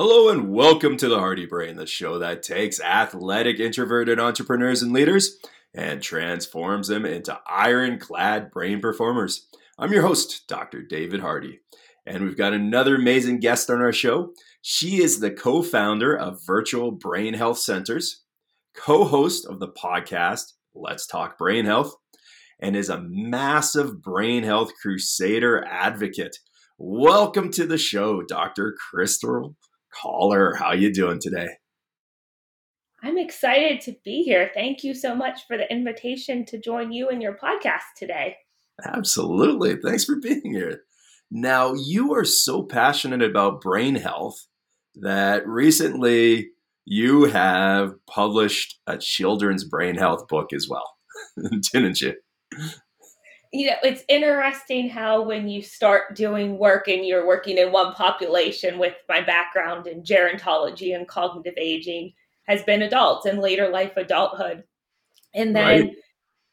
Hello and welcome to the Hardy Brain, the show that takes athletic, introverted entrepreneurs and leaders and transforms them into ironclad brain performers. I'm your host, Dr. David Hardy, and we've got another amazing guest on our show. She is the co founder of Virtual Brain Health Centers, co host of the podcast Let's Talk Brain Health, and is a massive brain health crusader advocate. Welcome to the show, Dr. Krystal Culler. How you doing today? I'm excited to be here. Thank you so much for the invitation to join you in your podcast today. Absolutely. Thanks for being here. Now, you are so passionate about brain health that recently you have published a children's brain health book as well, didn't you? You know, it's interesting how when you start doing work and you're working in one population with my background in gerontology and cognitive aging has been adults and later life adulthood. And then right.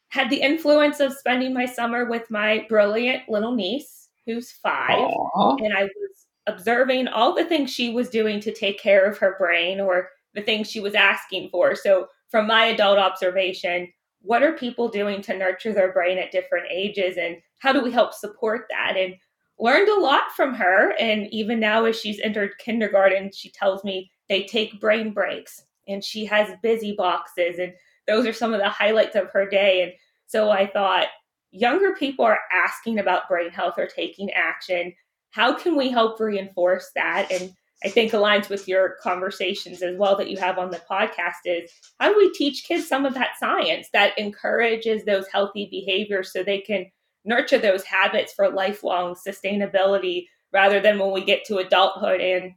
had the influence of spending my summer with my brilliant little niece who's 5 Aww. and I was observing all the things she was doing to take care of her brain or the things she was asking for. So from my adult observation, what are people doing to nurture their brain at different ages and how do we help support that? And learned a lot from her and even now as she's entered kindergarten she tells me they take brain breaks and she has busy boxes and those are some of the highlights of her day. And so i thought younger people are asking about brain health or taking action. How can we help reinforce that? And I think aligns with your conversations as well that you have on the podcast is how do we teach kids some of that science that encourages those healthy behaviors so they can nurture those habits for lifelong sustainability rather than when we get to adulthood and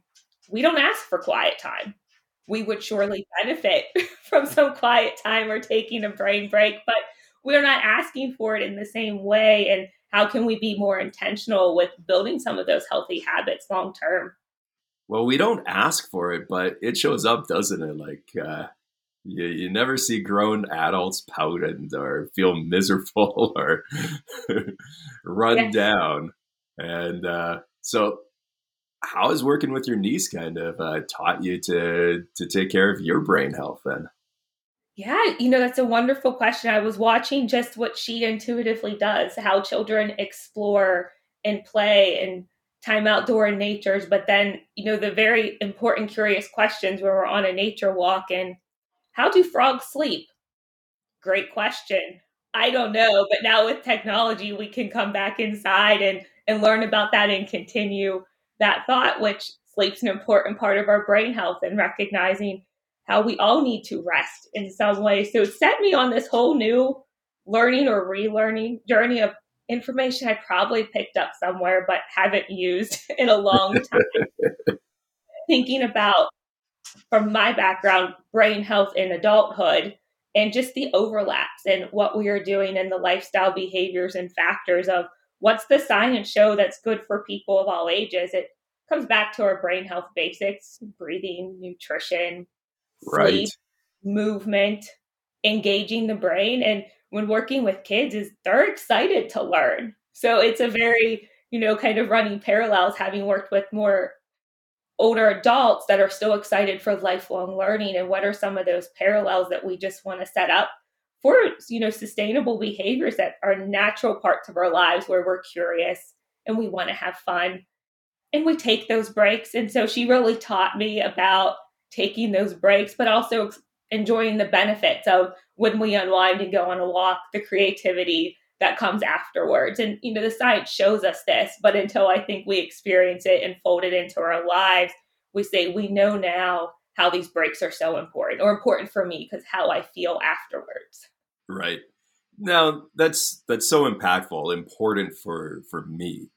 we don't ask for quiet time. We would surely benefit from some quiet time or taking a brain break, but we're not asking for it in the same way. And how can we be more intentional with building some of those healthy habits long term? Well, we don't ask for it, but it shows up, doesn't it? Like uh, you, you never see grown adults pout and or feel miserable or run yes. down. And uh, so, how has working with your niece kind of uh, taught you to to take care of your brain health? Then, yeah, you know that's a wonderful question. I was watching just what she intuitively does, how children explore and play and time outdoor in natures but then you know the very important curious questions when we're on a nature walk and how do frogs sleep? Great question. I don't know but now with technology we can come back inside and and learn about that and continue that thought which sleep's an important part of our brain health and recognizing how we all need to rest in some way. So it set me on this whole new learning or relearning journey of information I probably picked up somewhere but haven't used in a long time. Thinking about, from my background, brain health in adulthood and just the overlaps and what we are doing and the lifestyle behaviors and factors of what's the science show that's good for people of all ages. It comes back to our brain health basics breathing, nutrition, right. sleep, movement, engaging the brain. And when working with kids is they're excited to learn. So it's a very, you know, kind of running parallels having worked with more older adults that are still excited for lifelong learning and what are some of those parallels that we just want to set up for you know sustainable behaviors that are natural parts of our lives where we're curious and we want to have fun and we take those breaks and so she really taught me about taking those breaks but also enjoying the benefits of when we unwind and go on a walk, the creativity that comes afterwards. And, you know, the science shows us this, but until I think we experience it and fold it into our lives, we say, we know now how these breaks are so important or important for me because how I feel afterwards. Right. Now that's that's so impactful, important for for me.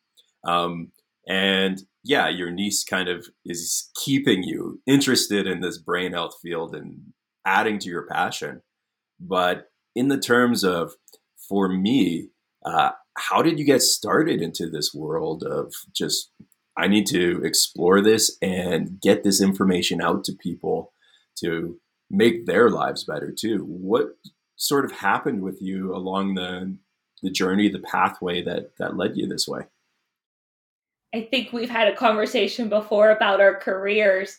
Um, and yeah, your niece kind of is keeping you interested in this brain health field and adding to your passion. But in the terms of, for me, uh, how did you get started into this world of just, I need to explore this and get this information out to people to make their lives better too? What sort of happened with you along the the journey, the pathway that that led you this way? I think we've had a conversation before about our careers,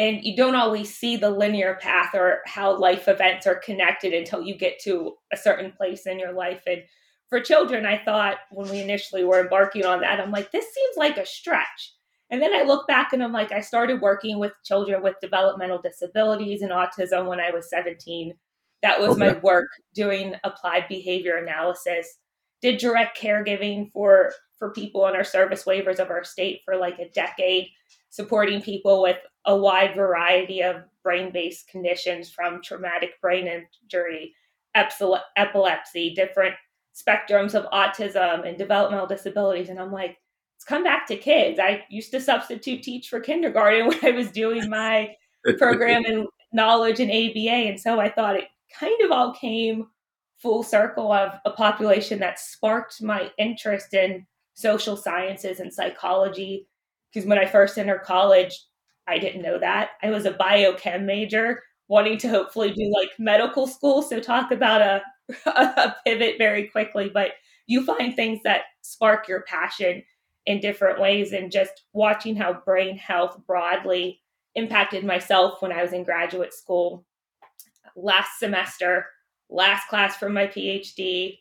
and you don't always see the linear path or how life events are connected until you get to a certain place in your life. And for children, I thought when we initially were embarking on that, I'm like, this seems like a stretch. And then I look back and I'm like, I started working with children with developmental disabilities and autism when I was 17. That was okay. my work doing applied behavior analysis. Did direct caregiving for for people on our service waivers of our state for like a decade, supporting people with a wide variety of brain-based conditions from traumatic brain injury, epilepsy, different spectrums of autism and developmental disabilities. And I'm like, come back to kids. I used to substitute teach for kindergarten when I was doing my program in knowledge and ABA. And so I thought it kind of all came full circle of a population that sparked my interest in social sciences and psychology. Because when I first entered college, I didn't know that. I was a biochem major, wanting to hopefully do like medical school. So, talk about a, a pivot very quickly. But you find things that spark your passion in different ways. And just watching how brain health broadly impacted myself when I was in graduate school last semester, last class for my PhD,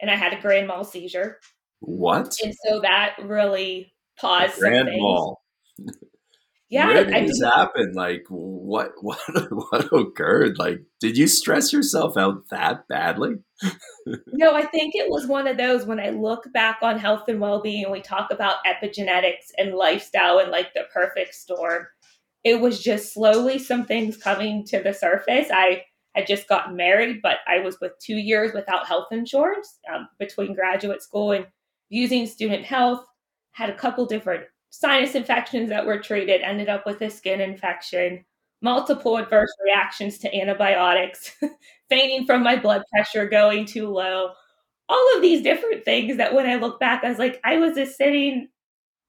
and I had a grand mal seizure. What? And so that really paused. Grand mal. Yeah, Where did I, this happen? Like, what, what, what occurred? Like, did you stress yourself out that badly? no, I think it was one of those when I look back on health and well-being, and we talk about epigenetics and lifestyle and like the perfect storm. It was just slowly some things coming to the surface. I had just gotten married, but I was with two years without health insurance um, between graduate school and using student health. Had a couple different sinus infections that were treated, ended up with a skin infection, multiple adverse reactions to antibiotics, fainting from my blood pressure going too low. All of these different things that when I look back, I was like, I was a sitting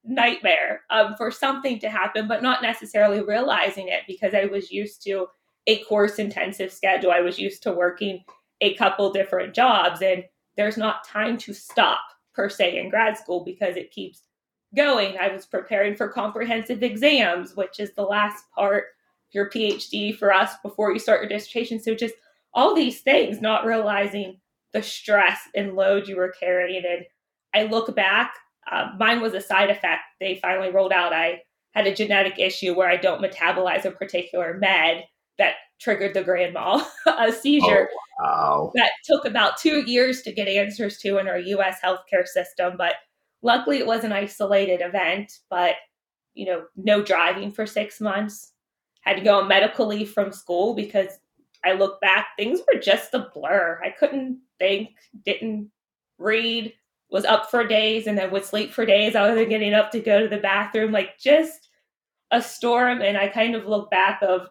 nightmare um, for something to happen, but not necessarily realizing it because I was used to a course intensive schedule. I was used to working a couple different jobs, and there's not time to stop per se in grad school because it keeps going. I was preparing for comprehensive exams, which is the last part of your PhD for us before you start your dissertation. So just all these things, not realizing the stress and load you were carrying. And I look back, uh, mine was a side effect. They finally rolled out. I had a genetic issue where I don't metabolize a particular med that triggered the grand mal, a seizure oh, wow. that took about two years to get answers to in our US healthcare system. But luckily, it was an isolated event, but you know, no driving for six months. Had to go on medical leave from school because I look back, things were just a blur. I couldn't think, didn't read, was up for days, and then would sleep for days other than getting up to go to the bathroom. Like just a storm. And I kind of look back of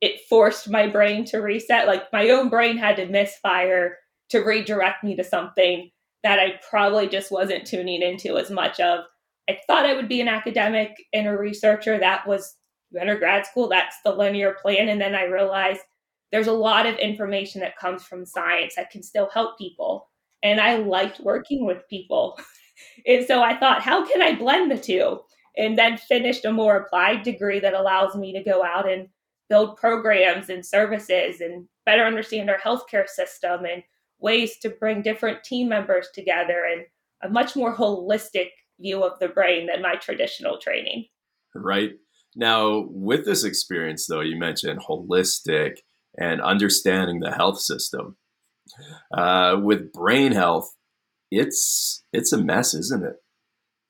it forced my brain to reset. Like my own brain had to misfire to redirect me to something that I probably just wasn't tuning into as much of. I thought I would be an academic and a researcher. That was undergrad school. That's the linear plan. And then I realized there's a lot of information that comes from science that can still help people. And I liked working with people. and so I thought, how can I blend the two? And then finished a more applied degree that allows me to go out and build programs and services and better understand our healthcare system and ways to bring different team members together and a much more holistic view of the brain than my traditional training. Right. Now, with this experience, though, you mentioned holistic and understanding the health system. Uh, with brain health, it's it's a mess, isn't it?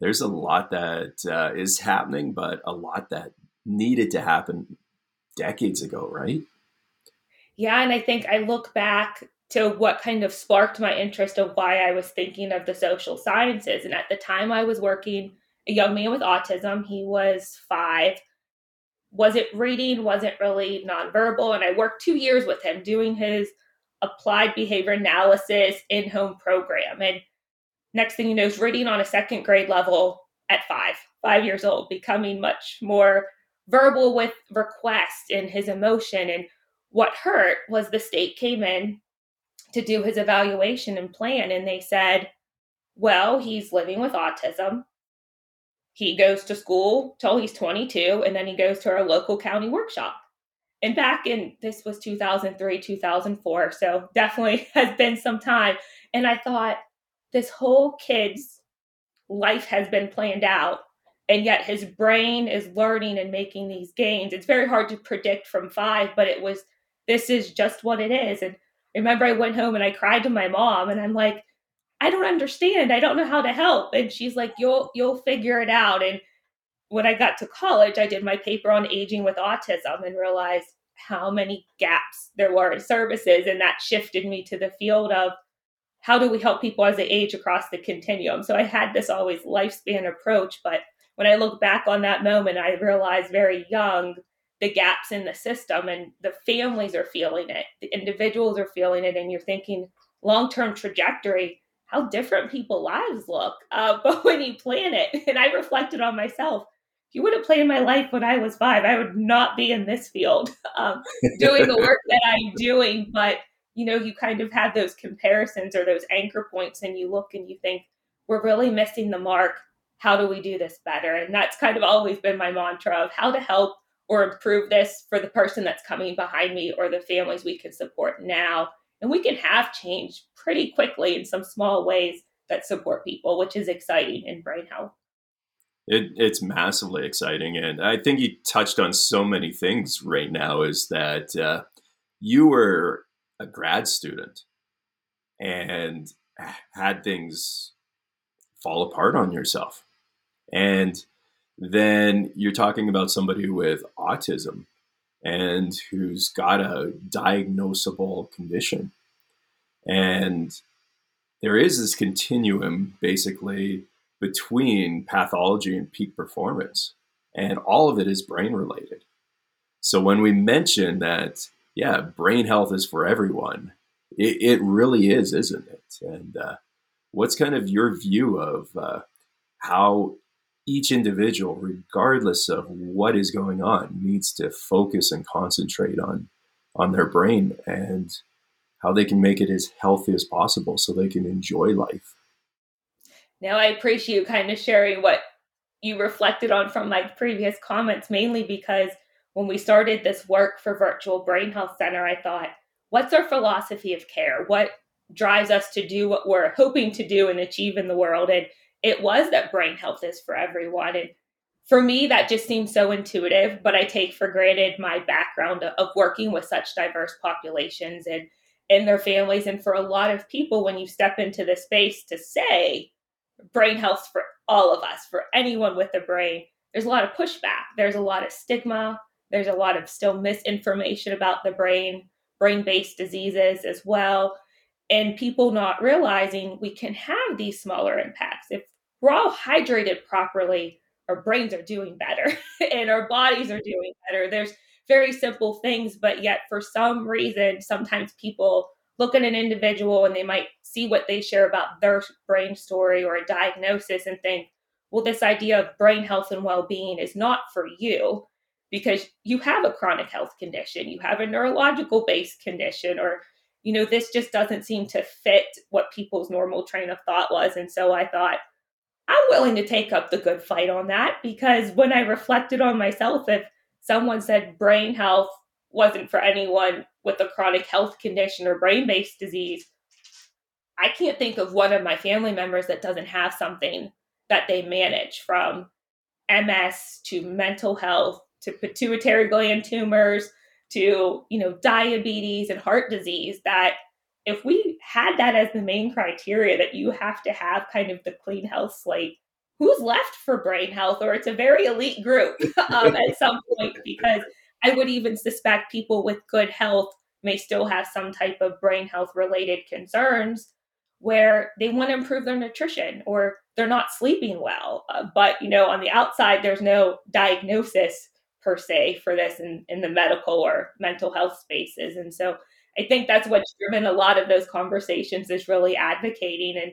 There's a lot that uh, is happening, but a lot that needed to happen decades ago, right? Yeah, and I think I look back to what kind of sparked my interest of why I was thinking of the social sciences. And at the time, I was working a young man with autism. He was five. Wasn't reading, wasn't really nonverbal. And I worked two years with him doing his applied behavior analysis in home program. And next thing you know, is reading on a second grade level at five, five years old, becoming much more verbal with request and his emotion. And what hurt was the state came in to do his evaluation and plan, and they said, well, he's living with autism. he goes to school till he's 22 and then he goes to our local county workshop. And back in this was 2003 2004 so definitely has been some time. And i thought this whole kid's life has been planned out and yet his brain is learning and making these gains. It's very hard to predict from five but it was this is just what it is. And I remember i went home and i cried to my mom and i'm like i don't understand. I don't know how to help. And she's like you'll you'll figure it out. And when i got to college i did my paper on aging with autism and realized how many gaps there were in services and that shifted me to the field of how do we help people as they age across the continuum. So i had this always lifespan approach but when I look back on that moment, I realized very young the gaps in the system and the families are feeling it, the individuals are feeling it, and you're thinking long term trajectory, how different people lives look. Uh, but when you plan it, and I reflected on myself, if you would have planned my life when I was five, I would not be in this field um, doing the work that I'm doing. But you know, you kind of have those comparisons or those anchor points, and you look and you think, we're really missing the mark how do we do this better? And that's kind of always been my mantra of how to help or improve this for the person that's coming behind me or the families we can support now. And we can have change pretty quickly in some small ways that support people, which is exciting in brain health. It, it's massively exciting. And I think you touched on so many things right now is that uh, you were a grad student and had things fall apart on yourself. And then you're talking about somebody with autism and who's got a diagnosable condition. And there is this continuum basically between pathology and peak performance. And all of it is brain related. So when we mention that, yeah, brain health is for everyone, it, it really is, isn't it? And uh, what's kind of your view of uh, how each individual, regardless of what is going on, needs to focus and concentrate on on their brain and how they can make it as healthy as possible so they can enjoy life. Now, I appreciate you kind of sharing what you reflected on from my previous comments, mainly because when we started this work for Virtual Brain Health Center, I thought, what's our philosophy of care? What drives us to do what we're hoping to do and achieve in the world? And it was that brain health is for everyone. And for me, that just seems so intuitive, but I take for granted my background of working with such diverse populations and and their families. And for a lot of people, when you step into the space to say brain health for all of us, for anyone with a brain, there's a lot of pushback. There's a lot of stigma. There's a lot of still misinformation about the brain, brain based diseases as well. And people not realizing we can have these smaller impacts. If we're all hydrated properly, our brains are doing better and our bodies are doing better. There's very simple things, but yet for some reason, sometimes people look at an individual and they might see what they share about their brain story or a diagnosis and think, well, this idea of brain health and well being is not for you because you have a chronic health condition, you have a neurological based condition, or, you know, this just doesn't seem to fit what people's normal train of thought was. And so I thought, I'm willing to take up the good fight on that because when I reflected on myself, if someone said brain health wasn't for anyone with a chronic health condition or brain based disease, I can't think of one of my family members that doesn't have something that they manage from MS to mental health to pituitary gland tumors to you know diabetes and heart disease that if we had that as the main criteria that you have to have kind of the clean health slate, who's left for brain health? Or it's a very elite group um, at some point because I would even suspect people with good health may still have some type of brain health related concerns where they want to improve their nutrition or they're not sleeping well. Uh, but, you know, on the outside, there's no diagnosis per se for this in, in the medical or mental health spaces. And so I think that's what's driven a lot of those conversations is really advocating and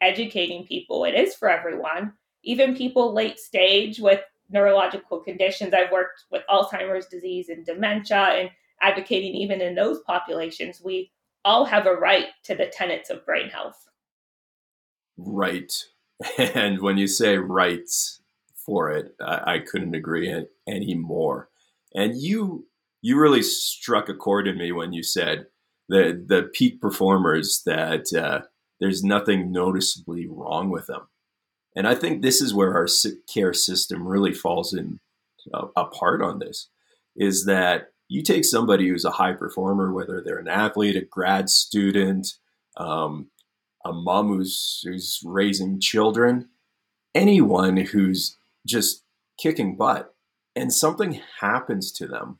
educating people. It is for everyone, even people late stage with neurological conditions. I've worked with Alzheimer's disease and dementia and advocating even in those populations. We all have a right to the tenets of brain health. Right. And when you say rights, for it. I, I couldn't agree any more. And you you really struck a chord in me when you said the the peak performers that uh, there's nothing noticeably wrong with them. And I think this is where our sick care system really falls in uh, apart on this is that you take somebody who's a high performer, whether they're an athlete, a grad student, um, a mom who's, who's raising children, anyone who's just kicking butt, and something happens to them.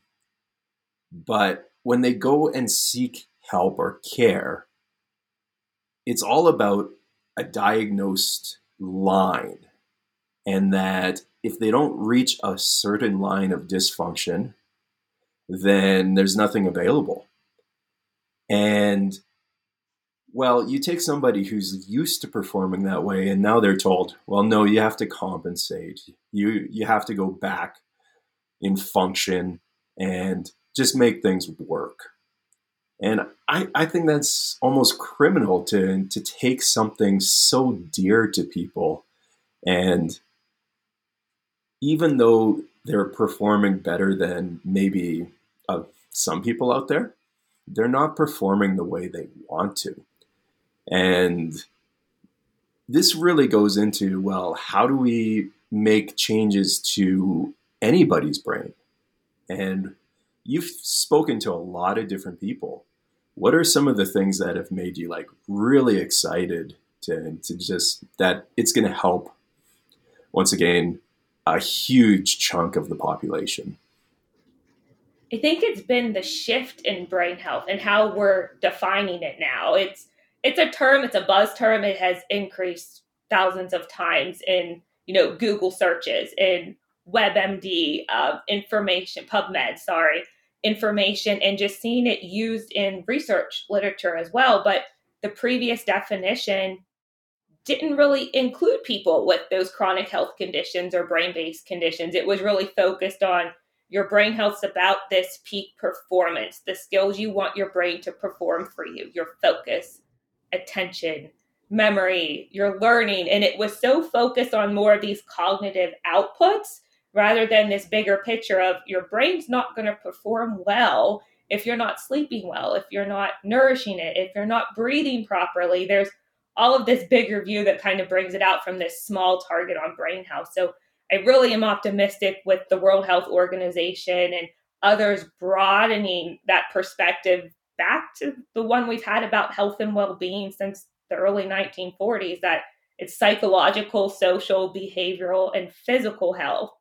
But when they go and seek help or care, it's all about a diagnosed line. And that if they don't reach a certain line of dysfunction, then there's nothing available. And well, you take somebody who's used to performing that way, and now they're told, well, no, you have to compensate. You you have to go back in function and just make things work. And I, I think that's almost criminal to to take something so dear to people and even though they're performing better than maybe uh, some people out there, they're not performing the way they want to. And this really goes into well, how do we make changes to anybody's brain? And you've spoken to a lot of different people. What are some of the things that have made you like really excited to, to just that it's going to help once again a huge chunk of the population? I think it's been the shift in brain health and how we're defining it now. It's it's a term, it's a buzz term. It has increased thousands of times in you know Google searches, in WebMD, uh, information, PubMed, sorry, information, and just seeing it used in research literature as well. But the previous definition didn't really include people with those chronic health conditions or brain based conditions. It was really focused on your brain health's about this peak performance, the skills you want your brain to perform for you, your focus, attention, memory, your learning. And it was so focused on more of these cognitive outputs rather than this bigger picture of your brain's not going to perform well if you're not sleeping well, if you're not nourishing it, if you're not breathing properly. There's all of this bigger view that kind of brings it out from this small target on brain health. So I really am optimistic with the World Health Organization and others broadening that perspective back to the one we've had about health and well-being since the early 1940s that it's psychological, social, behavioral, and physical health.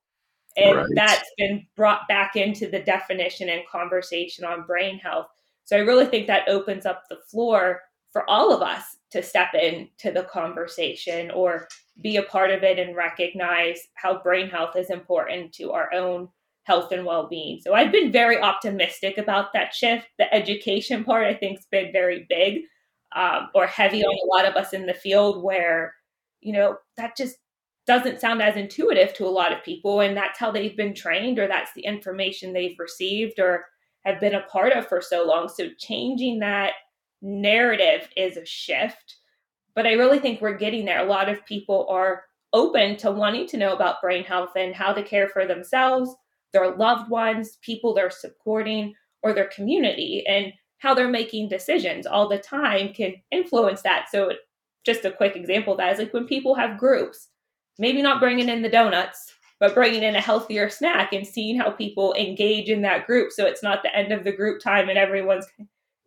And right. that's been brought back into the definition and conversation on brain health. So I really think that opens up the floor for all of us to step into the conversation or be a part of it and recognize how brain health is important to our own health and well-being. So I've been very optimistic about that shift. The education part, I think, has been very big um, or heavy on a lot of us in the field, where you know that just doesn't sound as intuitive to a lot of people, and that's how they've been trained, or that's the information they've received, or have been a part of for so long. So changing that narrative is a shift, but I really think we're getting there. A lot of people are open to wanting to know about brain health and how to care for themselves, their loved ones, people they're supporting, or their community, and how they're making decisions all the time can influence that. So, just a quick example of that is like when people have groups, maybe not bringing in the donuts, but bringing in a healthier snack and seeing how people engage in that group. So it's not the end of the group time and everyone's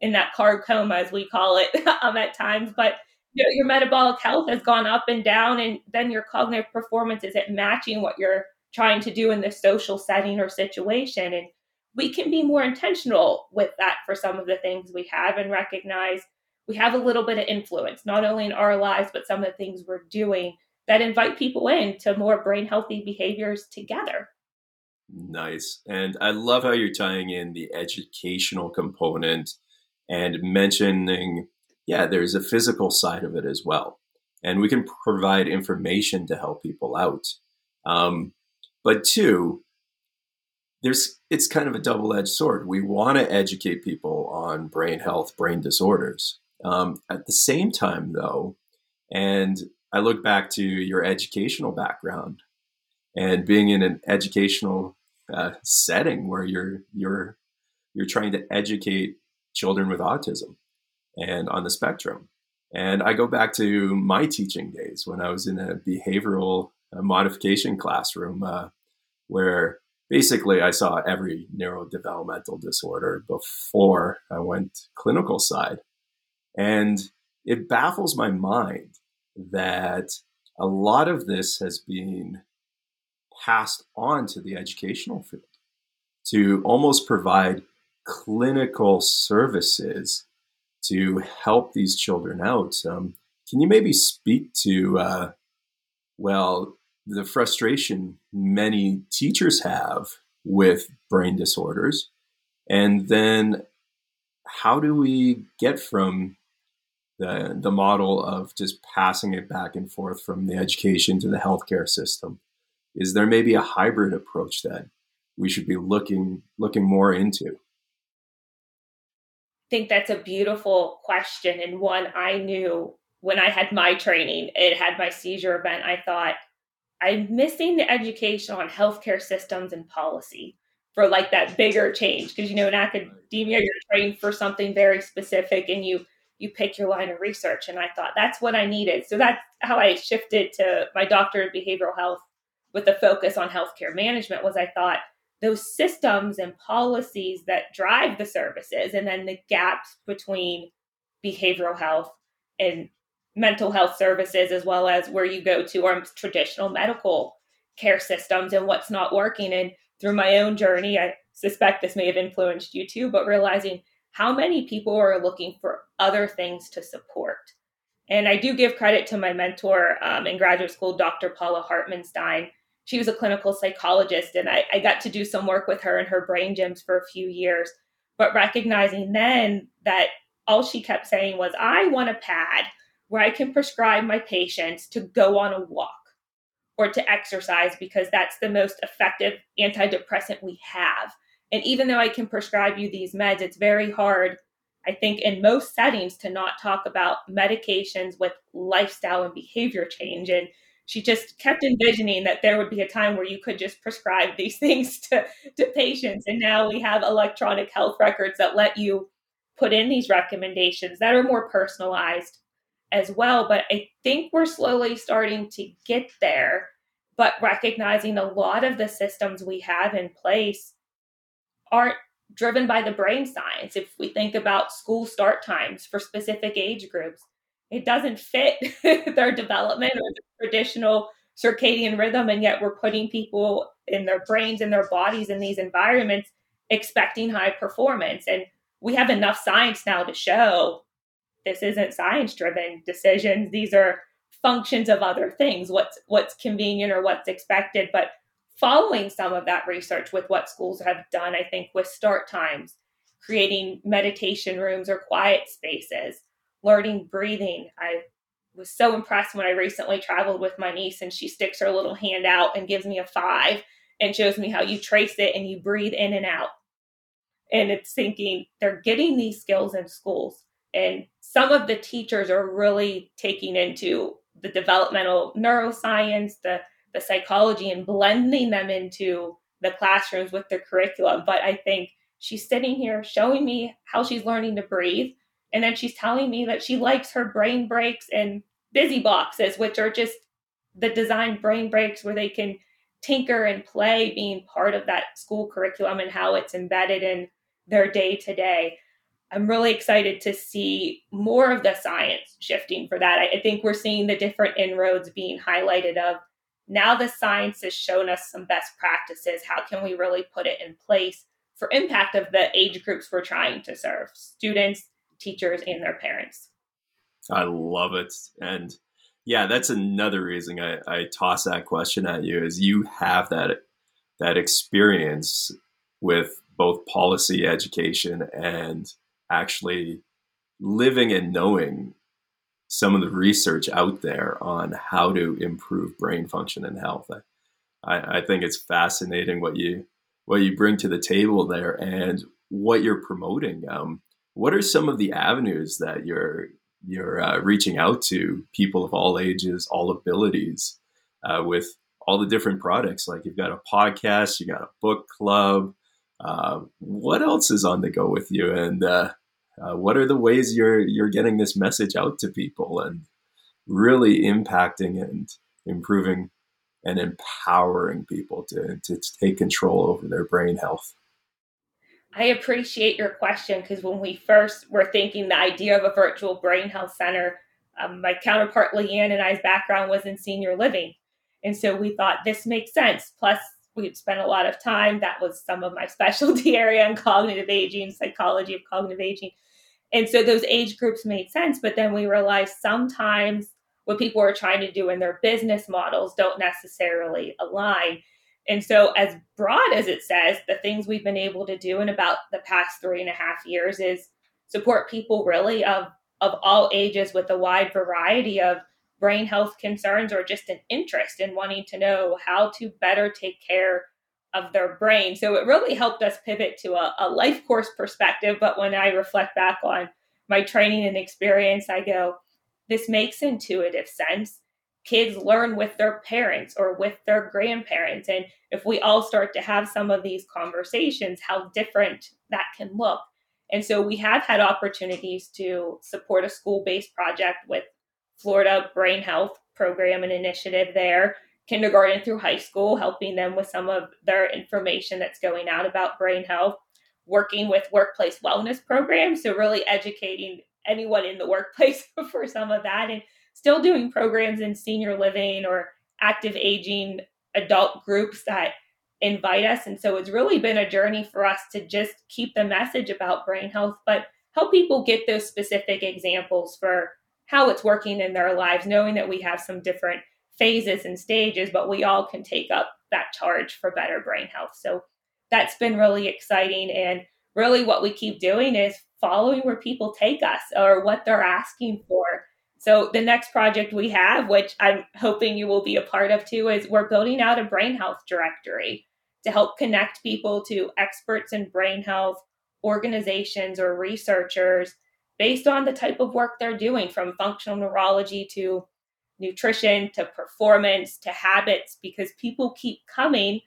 in that carb coma, as we call it, um, at times. But you know, your metabolic health has gone up and down, and then your cognitive performance is it matching what you're trying to do in this social setting or situation? And we can be more intentional with that for some of the things we have and recognize we have a little bit of influence, not only in our lives, but some of the things we're doing that invite people in to more brain healthy behaviors together. Nice. And I love how you're tying in the educational component and mentioning, yeah, there's a physical side of it as well. And we can provide information to help people out. Um, but two, there's it's kind of a double-edged sword. We want to educate people on brain health, brain disorders. Um, at the same time, though, and I look back to your educational background, and being in an educational uh, setting where you're you're you're trying to educate children with autism and on the spectrum. And I go back to my teaching days when I was in a behavioral uh, modification classroom uh, where basically I saw every neurodevelopmental disorder before I went clinical side. And it baffles my mind that a lot of this has been passed on to the educational field to almost provide clinical services to help these children out. Um, can you maybe speak to, uh, well, the frustration many teachers have with brain disorders? And then how do we get from the, the model of just passing it back and forth from the education to the healthcare system? Is there maybe a hybrid approach that we should be looking looking more into? I think that's a beautiful question and one I knew when I had my training, it had my seizure event. I thought I'm missing the education on healthcare systems and policy for like that bigger change because you know in academia you're trained for something very specific and you you pick your line of research. And i thought that's what i needed. So that's how i shifted to my doctorate in behavioral health with a focus on healthcare management was i thought those systems and policies that drive the services and then the gaps between behavioral health and mental health services as well as where you go to our traditional medical care systems and what's not working. And through my own journey i suspect this may have influenced you too but realizing how many people are looking for other things to support. And i do give credit to my mentor um, in graduate school dr paula hartmanstein. She was a clinical psychologist and I, I got to do some work with her in her brain gyms for a few years. But recognizing then that all she kept saying was i want a pad where I can prescribe my patients to go on a walk or to exercise because that's the most effective antidepressant we have. And even though I can prescribe you these meds, it's very hard, I think, in most settings to not talk about medications with lifestyle and behavior change. And she just kept envisioning that there would be a time where you could just prescribe these things to, to patients. And now we have electronic health records that let you put in these recommendations that are more personalized as well. But I think we're slowly starting to get there, but recognizing a lot of the systems we have in place aren't driven by the brain science. If we think about school start times for specific age groups, it doesn't fit their development or the traditional circadian rhythm. And yet we're putting people in their brains and their bodies in these environments expecting high performance. And we have enough science now to show this isn't science driven decisions these are functions of other things what's what's convenient or what's expected but following some of that research with what schools have done i think with start times creating meditation rooms or quiet spaces learning breathing. I was so impressed when i recently traveled with my niece and she sticks her little hand out and gives me a five and shows me how you trace it and you breathe in and out. And it's thinking they're getting these skills in schools. And some of the teachers are really taking into the developmental neuroscience, the, the psychology, and blending them into the classrooms with the curriculum. But I think she's sitting here showing me how she's learning to breathe. And then she's telling me that she likes her brain breaks and busy boxes, which are just the design brain breaks where they can tinker and play being part of that school curriculum and how it's embedded in their day to day. I'm really excited to see more of the science shifting for that. I think we're seeing the different inroads being highlighted of now the science has shown us some best practices. How can we really put it in place for impact of the age groups we're trying to serve, students, teachers, and their parents? I love it. And yeah, that's another reason I, I toss that question at you is you have that that experience with both policy education and actually living and knowing some of the research out there on how to improve brain function and health. I, I think it's fascinating what you what you bring to the table there and what you're promoting. Um, what are some of the avenues that you're you're uh, reaching out to people of all ages, all abilities, uh, with all the different products. Like you've got a podcast, you got a book club. Uh, what else is on the go with you? And uh, what are the ways you're you're getting this message out to people and really impacting and improving and empowering people to, to take control over their brain health? I appreciate your question because when we first were thinking the idea of a virtual brain health center, um, my counterpart Leanne and I's background was in senior living. And so we thought this makes sense. Plus, we'd spent a lot of time. That was some of my specialty area in cognitive aging, psychology of cognitive aging. And so those age groups made sense. But then we realized sometimes what people are trying to do in their business models don't necessarily align. And so, as broad as it says, the things we've been able to do in about the past three and a half years is support people really of, of all ages with a wide variety of brain health concerns or just an interest in wanting to know how to better take care of their brain. So it really helped us pivot to a, a life course perspective. But when I reflect back on my training and experience, I go, this makes intuitive sense. Kids learn with their parents or with their grandparents. And if we all start to have some of these conversations, how different that can look. And so we have had opportunities to support a school based project with Florida Brain Health Program and initiative there, kindergarten through high school, helping them with some of their information that's going out about brain health, working with workplace wellness programs. So, really educating anyone in the workplace for some of that, and still doing programs in senior living or active aging adult groups that invite us. And so, it's really been a journey for us to just keep the message about brain health, but help people get those specific examples for how it's working in their lives, knowing that we have some different phases and stages, but we all can take up that charge for better brain health. So that's been really exciting. And really, what we keep doing is following where people take us or what they're asking for. So the next project we have, which I'm hoping you will be a part of too, is we're building out a brain health directory to help connect people to experts in brain health, organizations, or researchers based on the type of work they're doing from functional neurology to nutrition to performance to habits because people keep coming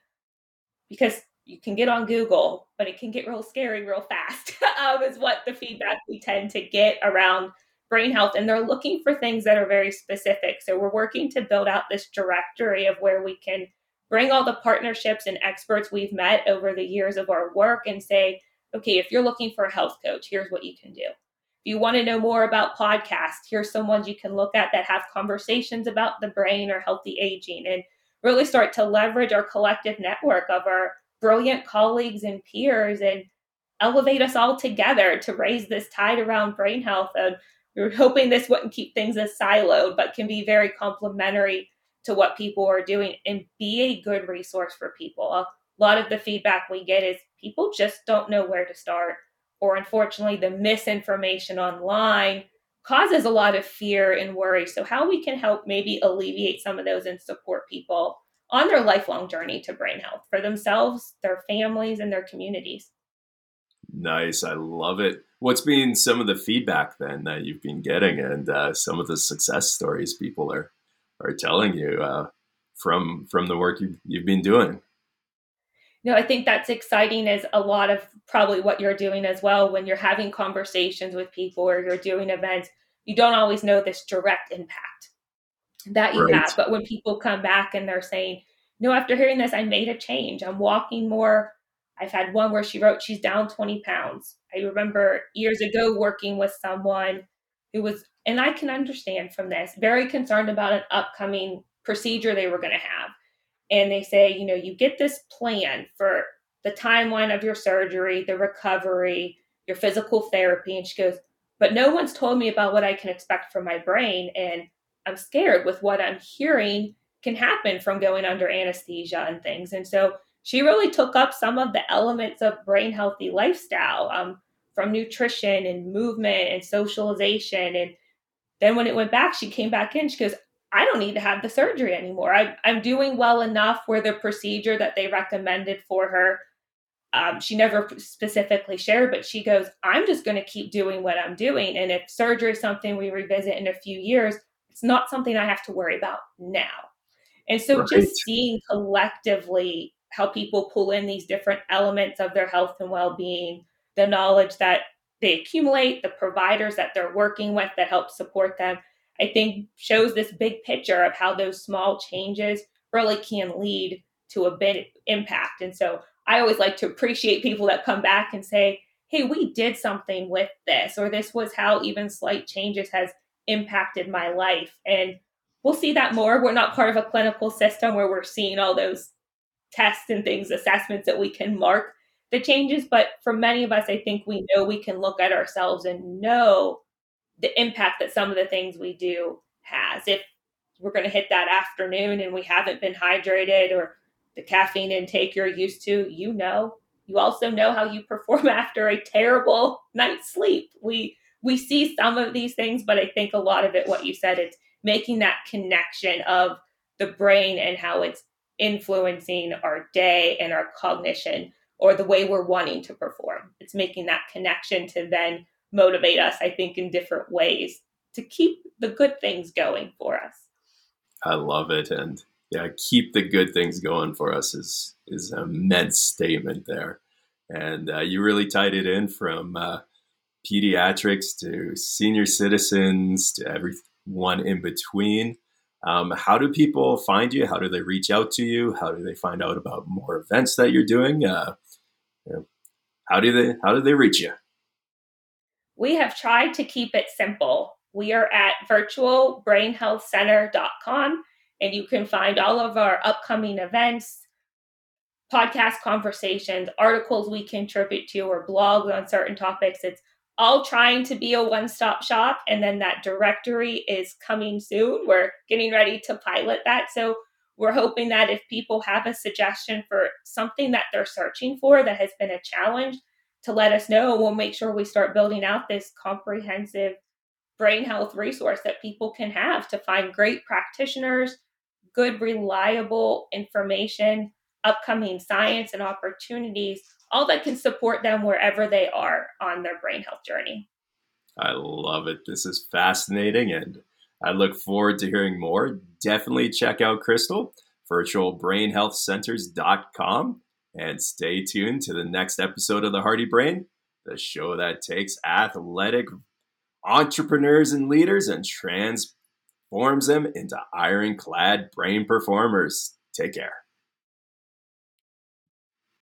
because you can get on Google, but it can get real scary real fast, um, is what the feedback we tend to get around brain health. And they're looking for things that are very specific. So we're working to build out this directory of where we can bring all the partnerships and experts we've met over the years of our work and say, okay, if you're looking for a health coach, here's what you can do you want to know more about podcasts, here's some ones you can look at that have conversations about the brain or healthy aging and really start to leverage our collective network of our brilliant colleagues and peers and elevate us all together to raise this tide around brain health. And we are hoping this wouldn't keep things as siloed, but can be very complementary to what people are doing and be a good resource for people. A lot of the feedback we get is people just don't know where to start or unfortunately the misinformation online causes a lot of fear and worry. So, how we can help maybe alleviate some of those and support people on their lifelong journey to brain health for themselves, their families, and their communities. Nice. I love it. What's been some of the feedback then that you've been getting and uh, some of the success stories people are, are telling you uh, from, from the work you've, you've been doing? You know, I think that's exciting is a lot of probably what you're doing as well when you're having conversations with people or you're doing events. You don't always know this direct impact that you right. have. But when people come back and they're saying, no, after hearing this, I made a change. I'm walking more. I've had one where she wrote she's down 20 pounds. I remember years ago working with someone who was, and I can understand from this, very concerned about an upcoming procedure they were going to have and they say, you know, you get this plan for the timeline of your surgery, the recovery, your physical therapy. And she goes, but no one's told me about what I can expect from my brain. And I'm scared with what I'm hearing can happen from going under anesthesia and things. And so she really took up some of the elements of brain healthy lifestyle um, from nutrition and movement and socialization. And then when it went back, she came back in. She goes, I don't need to have the surgery anymore. I, am doing well enough where the procedure that they recommended for her, um, she never specifically shared, but she goes, I'm just going to keep doing what I'm doing. And if surgery is something we revisit in a few years, it's not something I have to worry about now. And so right. just seeing collectively how people pull in these different elements of their health and well-being, the knowledge that they accumulate, the providers that they're working with that help support them, I think shows this big picture of how those small changes really can lead to a big impact. And so I always like to appreciate people that come back and say, hey, we did something with this, or this was how even slight changes has impacted my life. And we'll see that more. We're not part of a clinical system where we're seeing all those tests and things, assessments that we can mark the changes. But for many of us, I think we know we can look at ourselves and know the impact that some of the things we do has. If we're going to hit that afternoon and we haven't been hydrated or the caffeine intake you're used to, you know. You also know how you perform after a terrible night's sleep. We we see some of these things, but I think a lot of it, what you said, it's making that connection of the brain and how it's influencing our day and our cognition or the way we're wanting to perform. It's making that connection to then motivate us, I think, in different ways to keep the good things going for us. I love it. And yeah, keep the good things going for us is is an immense statement there. And uh, you really tied it in from uh, pediatrics to senior citizens to everyone in between. Um, how do people find you? How do they reach out to you? How do they find out about more events that you're doing? Uh, you know, how do they how do they reach you? We have tried to keep it simple. We are at virtualbrainhealthcenter.com and you can find all of our upcoming events, podcast conversations, articles we contribute to, or blogs on certain topics. It's all trying to be a one stop shop. And then that directory is coming soon. We're getting ready to pilot that. So we're hoping that if people have a suggestion for something that they're searching for that has been a challenge, to let us know. We'll make sure we start building out this comprehensive brain health resource that people can have to find great practitioners, good, reliable information, upcoming science and opportunities, all that can support them wherever they are on their brain health journey. I love it. This is fascinating, and I look forward to hearing more. Definitely check out Krystal, virtualbrainhealthcenters.com, and stay tuned to the next episode of The Hardy Brain, the show that takes athletic entrepreneurs and leaders and transforms them into ironclad brain performers. Take care.